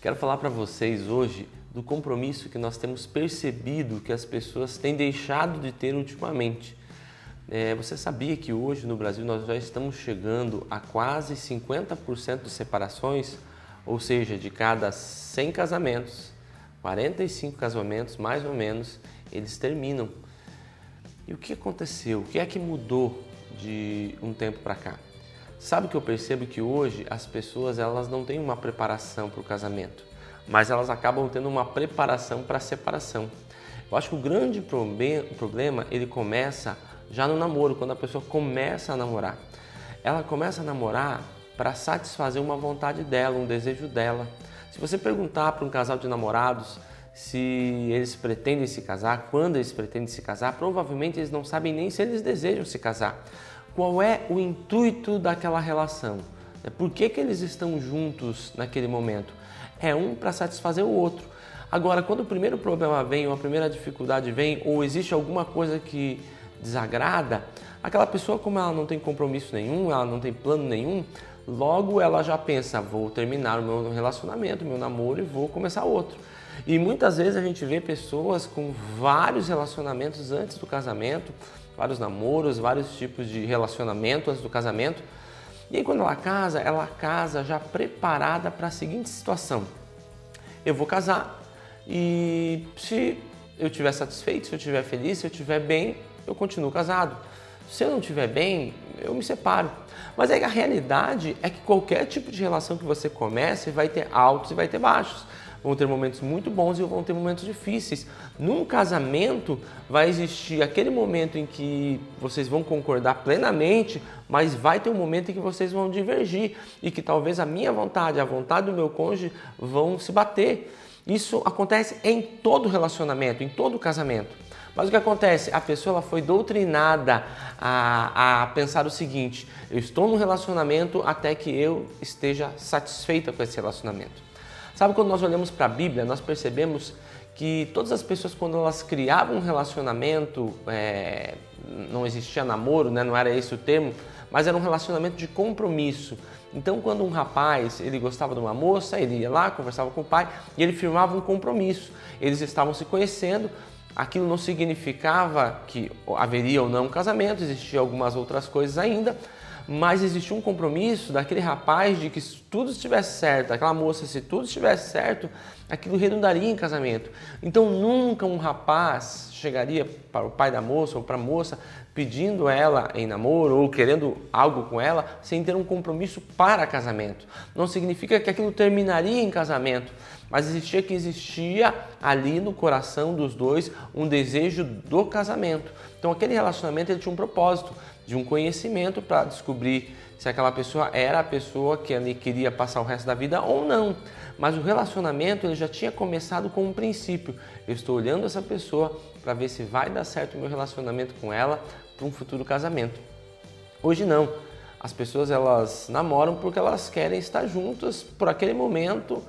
Quero falar para vocês hoje do compromisso que nós temos percebido que as pessoas têm deixado de ter ultimamente. É, você sabia que hoje no Brasil nós já estamos chegando a quase 50% de separações, ou seja, de cada 100 casamentos, 45 casamentos mais ou menos, eles terminam. E o que aconteceu? O que é que mudou de um tempo para cá? Sabe que eu percebo que hoje as pessoas elas não têm uma preparação para o casamento, mas elas acabam tendo uma preparação para a separação. Eu acho que o grande problema ele começa já no namoro, quando a pessoa começa a namorar. Ela começa a namorar para satisfazer uma vontade dela, um desejo dela. Se você perguntar para um casal de namorados se eles pretendem se casar, quando eles pretendem se casar, provavelmente eles não sabem nem se eles desejam se casar qual é o intuito daquela relação. É por que, que eles estão juntos naquele momento? É um para satisfazer o outro. Agora, quando o primeiro problema vem, ou a primeira dificuldade vem, ou existe alguma coisa que desagrada, aquela pessoa, como ela não tem compromisso nenhum, ela não tem plano nenhum, logo ela já pensa: vou terminar o meu relacionamento, meu namoro e vou começar outro. E muitas vezes a gente vê pessoas com vários relacionamentos antes do casamento, vários namoros, vários tipos de relacionamento antes do casamento. E aí quando ela casa, ela casa já preparada para a seguinte situação: eu vou casar e se eu estiver satisfeito, se eu estiver feliz, se eu estiver bem, eu continuo casado. Se eu não estiver bem, eu me separo. Mas aí a realidade é que qualquer tipo de relação que você comece vai ter altos e vai ter baixos vão ter momentos muito bons e vão ter momentos difíceis. Num casamento vai existir aquele momento em que vocês vão concordar plenamente, mas vai ter um momento em que vocês vão divergir e que talvez a minha vontade, a vontade do meu cônjuge vão se bater. Isso acontece em todo relacionamento, em todo casamento. Mas o que acontece? A pessoa foi doutrinada a, a pensar o seguinte: eu estou num relacionamento até que eu esteja satisfeita com esse relacionamento. Sabe quando nós olhamos para a Bíblia, nós percebemos que todas as pessoas, quando elas criavam um relacionamento, é, não existia namoro, né? não era esse o termo, mas era um relacionamento de compromisso. Então, quando um rapaz ele gostava de uma moça, ele ia lá, conversava com o pai e ele firmava um compromisso. Eles estavam se conhecendo. Aquilo não significava que haveria ou não um casamento, existiam algumas outras coisas ainda, mas existia um compromisso daquele rapaz de que se tudo estivesse certo, aquela moça, se tudo estivesse certo, aquilo redundaria em casamento. Então nunca um rapaz chegaria para o pai da moça ou para a moça pedindo ela em namoro ou querendo algo com ela sem ter um compromisso para casamento. Não significa que aquilo terminaria em casamento, mas existia que existia ali no coração dos dois um desejo do casamento. Então aquele relacionamento ele tinha um propósito de um conhecimento para descobrir se aquela pessoa era a pessoa que ele queria passar o resto da vida ou não. Mas o relacionamento ele já tinha começado com um princípio. Eu estou olhando essa pessoa para ver se vai dar certo o meu relacionamento com ela para um futuro casamento. Hoje não. As pessoas elas namoram porque elas querem estar juntas por aquele momento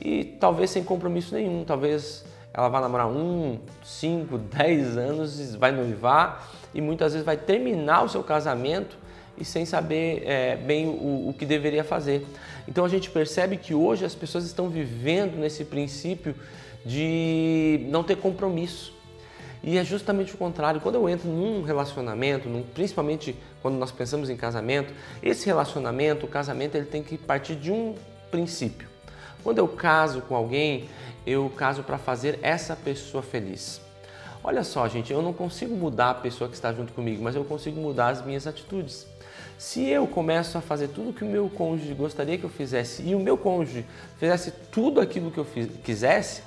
e talvez sem compromisso nenhum. Talvez ela vai namorar um, cinco, dez anos, vai noivar e muitas vezes vai terminar o seu casamento e sem saber é, bem o, o que deveria fazer. Então a gente percebe que hoje as pessoas estão vivendo nesse princípio de não ter compromisso. E é justamente o contrário. Quando eu entro num relacionamento, num, principalmente quando nós pensamos em casamento, esse relacionamento, o casamento, ele tem que partir de um princípio. Quando eu caso com alguém, eu caso para fazer essa pessoa feliz. Olha só, gente, eu não consigo mudar a pessoa que está junto comigo, mas eu consigo mudar as minhas atitudes. Se eu começo a fazer tudo o que o meu cônjuge gostaria que eu fizesse e o meu cônjuge fizesse tudo aquilo que eu fiz, quisesse,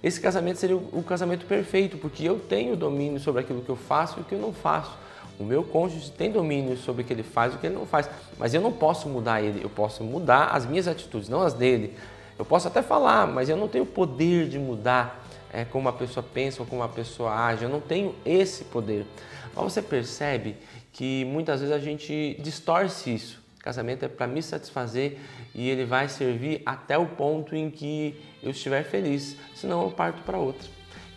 esse casamento seria o, o casamento perfeito, porque eu tenho domínio sobre aquilo que eu faço e o que eu não faço. O meu cônjuge tem domínio sobre o que ele faz e o que ele não faz, mas eu não posso mudar ele, eu posso mudar as minhas atitudes, não as dele. Eu posso até falar, mas eu não tenho o poder de mudar é, como a pessoa pensa ou como a pessoa age. Eu não tenho esse poder. Mas você percebe que muitas vezes a gente distorce isso. Casamento é para me satisfazer e ele vai servir até o ponto em que eu estiver feliz, senão eu parto para outro.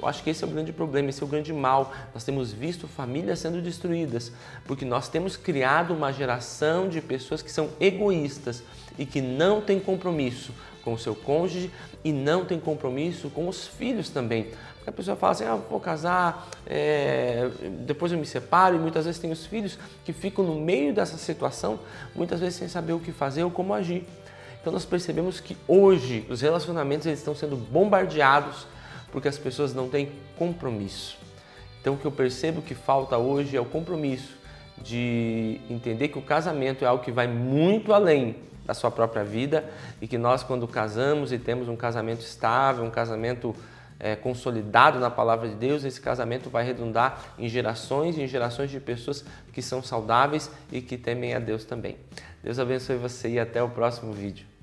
Eu acho que esse é o grande problema, esse é o grande mal. Nós temos visto famílias sendo destruídas porque nós temos criado uma geração de pessoas que são egoístas e que não tem compromisso com o seu cônjuge e não tem compromisso com os filhos também. Porque a pessoa fala assim, ah, vou casar, é, depois eu me separo e muitas vezes tem os filhos que ficam no meio dessa situação, muitas vezes sem saber o que fazer ou como agir. Então nós percebemos que hoje os relacionamentos eles estão sendo bombardeados porque as pessoas não têm compromisso. Então o que eu percebo que falta hoje é o compromisso de entender que o casamento é algo que vai muito além da sua própria vida e que nós quando casamos e temos um casamento estável, um casamento é, consolidado na palavra de Deus, esse casamento vai redundar em gerações e em gerações de pessoas que são saudáveis e que temem a Deus também. Deus abençoe você e até o próximo vídeo.